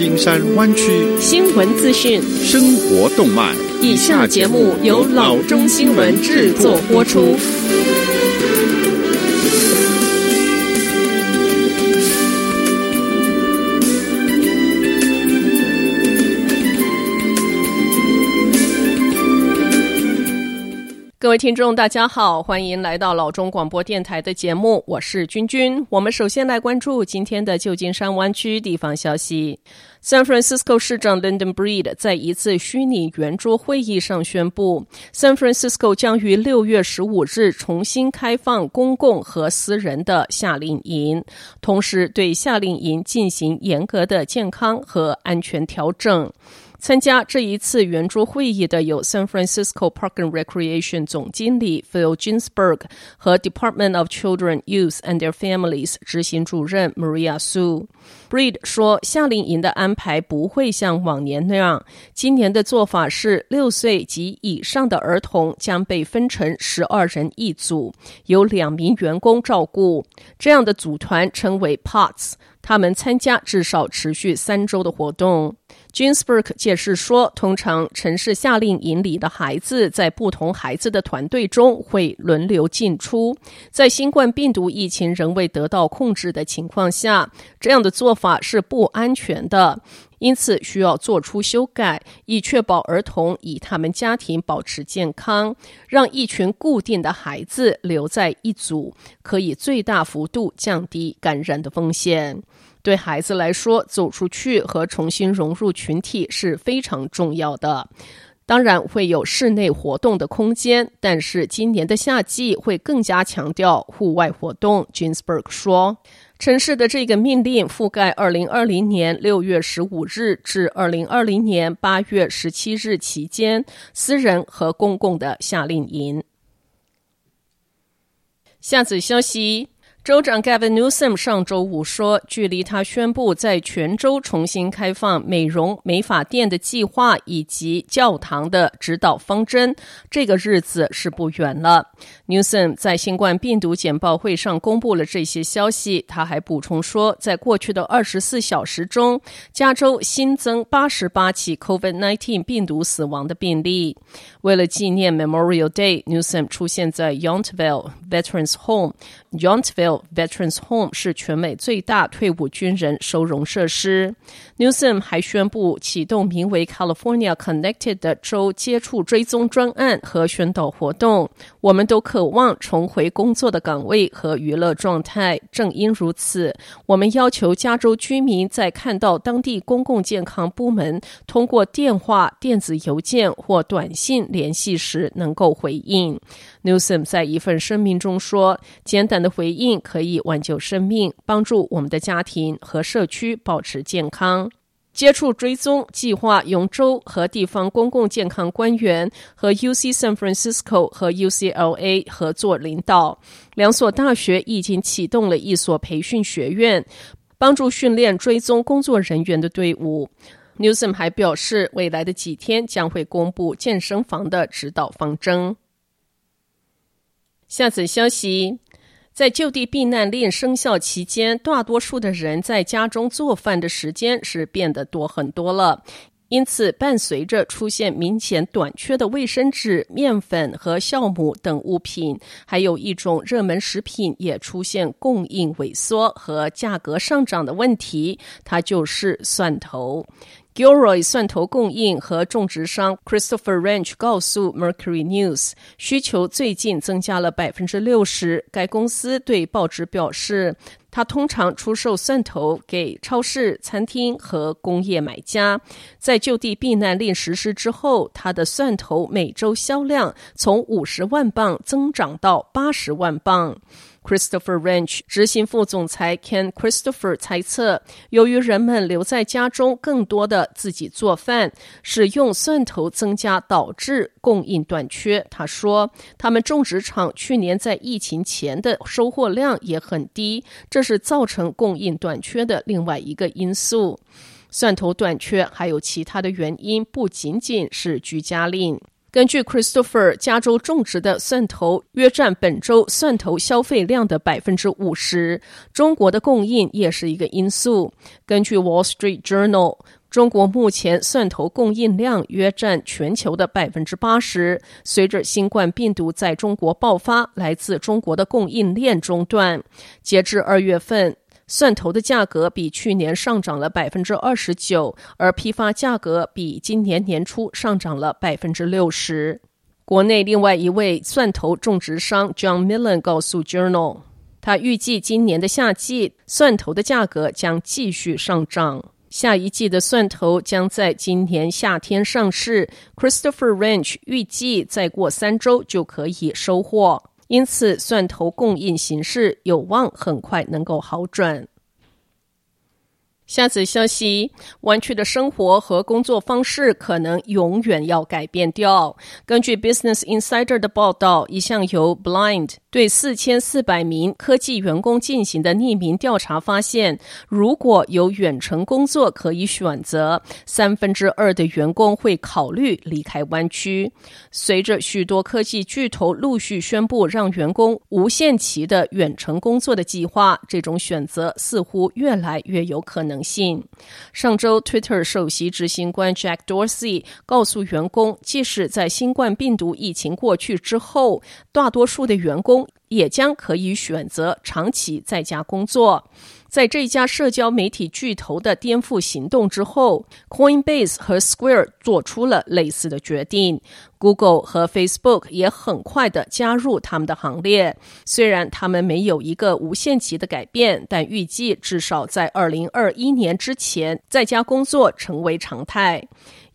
金山湾区新闻资讯、生活动脉。以下节目由老中新闻制作播出。各位听众，大家好，欢迎来到老中广播电台的节目，我是君君。我们首先来关注今天的旧金山湾区地方消息。San Francisco 市长 London Breed 在一次虚拟圆桌会议上宣布，San Francisco 将于六月十五日重新开放公共和私人的夏令营，同时对夏令营进行严格的健康和安全调整。参加这一次圆桌会议的有 San Francisco Park and Recreation 总经理 Phil Ginsburg 和 Department of Children, Youth and Their Families 执行主任 Maria Su。Breed 说，夏令营的安排不会像往年那样，今年的做法是六岁及以上的儿童将被分成十二人一组，由两名员工照顾。这样的组团称为 Pods，他们参加至少持续三周的活动。Ginsburg 解释说，通常城市夏令营里的孩子在不同孩子的团队中会轮流进出。在新冠病毒疫情仍未得到控制的情况下，这样的做法是不安全的，因此需要做出修改，以确保儿童以他们家庭保持健康。让一群固定的孩子留在一组，可以最大幅度降低感染的风险。对孩子来说，走出去和重新融入群体是非常重要的。当然会有室内活动的空间，但是今年的夏季会更加强调户外活动。Ginsburg 说，城市的这个命令覆盖二零二零年六月十五日至二零二零年八月十七日期间，私人和公共的夏令营。下次消息。州长 Gavin Newsom 上周五说，距离他宣布在全州重新开放美容美发店的计划以及教堂的指导方针，这个日子是不远了。Newsom 在新冠病毒简报会上公布了这些消息。他还补充说，在过去的二十四小时中，加州新增八十八起 COVID-19 病毒死亡的病例。为了纪念 Memorial Day，Newsom 出现在 Yountville Veterans Home。Yountville Veterans Home 是全美最大退伍军人收容设施。Newsom 还宣布启动名为 California Connected 的州接触追踪专案和宣导活动。我们都渴望重回工作的岗位和娱乐状态。正因如此，我们要求加州居民在看到当地公共健康部门通过电话、电子邮件或短信联系时能够回应。Newsom 在一份声明中说：“简短的回应可以挽救生命，帮助我们的家庭和社区保持健康。”接触追踪计划由州和地方公共健康官员和 UC San Francisco 和 UCLA 合作领导。两所大学已经启动了一所培训学院，帮助训练追踪工作人员的队伍。Newsom 还表示，未来的几天将会公布健身房的指导方针。下次消息，在就地避难令生效期间，大多数的人在家中做饭的时间是变得多很多了。因此，伴随着出现明显短缺的卫生纸、面粉和酵母等物品，还有一种热门食品也出现供应萎缩和价格上涨的问题，它就是蒜头。Gilroy 蒜头供应和种植商 Christopher Ranch 告诉 Mercury News，需求最近增加了百分之六十。该公司对报纸表示，他通常出售蒜头给超市、餐厅和工业买家。在就地避难令实施之后，他的蒜头每周销量从五十万磅增长到八十万磅。Christopher Ranch 执行副总裁 Ken Christopher 猜测，由于人们留在家中更多的自己做饭，使用蒜头增加导致供应短缺。他说，他们种植场去年在疫情前的收获量也很低，这是造成供应短缺的另外一个因素。蒜头短缺还有其他的原因，不仅仅是居家令。根据 Christopher，加州种植的蒜头约占本周蒜头消费量的百分之五十，中国的供应也是一个因素。根据 Wall Street Journal，中国目前蒜头供应量约占全球的百分之八十。随着新冠病毒在中国爆发，来自中国的供应链中断。截至二月份，蒜头的价格比去年上涨了百分之二十九，而批发价格比今年年初上涨了百分之六十。国内另外一位蒜头种植商 John Millen 告诉 Journal，他预计今年的夏季蒜头的价格将继续上涨。下一季的蒜头将在今年夏天上市，Christopher Ranch 预计再过三周就可以收获。因此，蒜头供应形势有望很快能够好转。下则消息：弯曲的生活和工作方式可能永远要改变掉。根据 Business Insider 的报道，一项由 Blind 对四千四百名科技员工进行的匿名调查发现，如果有远程工作可以选择，三分之二的员工会考虑离开湾区。随着许多科技巨头陆续宣布让员工无限期的远程工作的计划，这种选择似乎越来越有可能性。上周，Twitter 首席执行官 Jack Dorsey 告诉员工，即使在新冠病毒疫情过去之后，大多数的员工也将可以选择长期在家工作。在这家社交媒体巨头的颠覆行动之后，Coinbase 和 Square 做出了类似的决定。Google 和 Facebook 也很快的加入他们的行列。虽然他们没有一个无限期的改变，但预计至少在二零二一年之前，在家工作成为常态。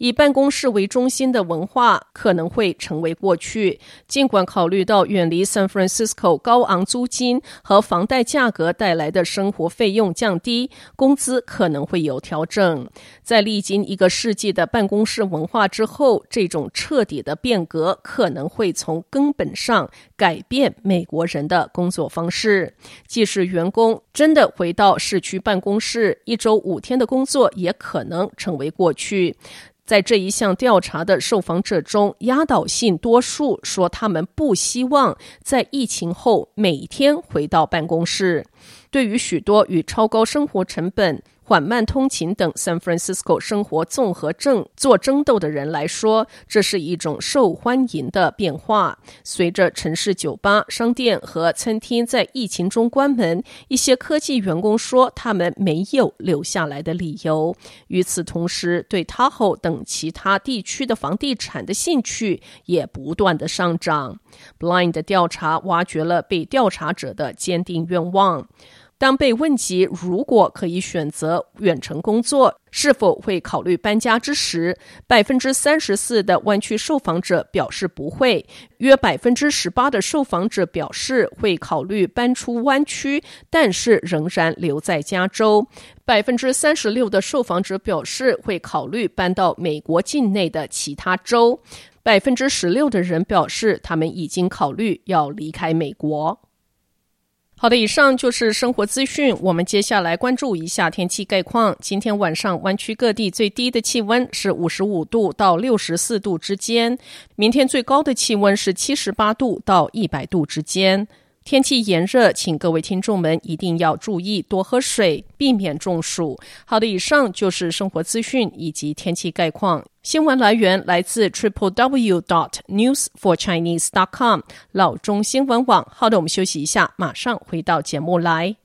以办公室为中心的文化可能会成为过去。尽管考虑到远离 San Francisco 高昂租金和房贷价格带来的生活费用降低，工资可能会有调整。在历经一个世纪的办公室文化之后，这种彻底的变革可能会从根本上改变美国人的工作方式。即使员工真的回到市区办公室，一周五天的工作也可能成为过去。在这一项调查的受访者中，压倒性多数说他们不希望在疫情后每天回到办公室。对于许多与超高生活成本，缓慢通勤等 San Francisco 生活综合症做争斗的人来说，这是一种受欢迎的变化。随着城市酒吧、商店和餐厅在疫情中关门，一些科技员工说他们没有留下来的理由。与此同时，对 Tahoe 等其他地区的房地产的兴趣也不断的上涨。Blind 调查挖掘了被调查者的坚定愿望。当被问及如果可以选择远程工作，是否会考虑搬家之时，百分之三十四的湾区受访者表示不会，约百分之十八的受访者表示会考虑搬出湾区，但是仍然留在加州。百分之三十六的受访者表示会考虑搬到美国境内的其他州。百分之十六的人表示他们已经考虑要离开美国。好的，以上就是生活资讯。我们接下来关注一下天气概况。今天晚上湾区各地最低的气温是五十五度到六十四度之间，明天最高的气温是七十八度到一百度之间。天气炎热，请各位听众们一定要注意多喝水，避免中暑。好的，以上就是生活资讯以及天气概况。新闻来源来自 triple w dot news for chinese dot com 老中新闻网。好的，我们休息一下，马上回到节目来。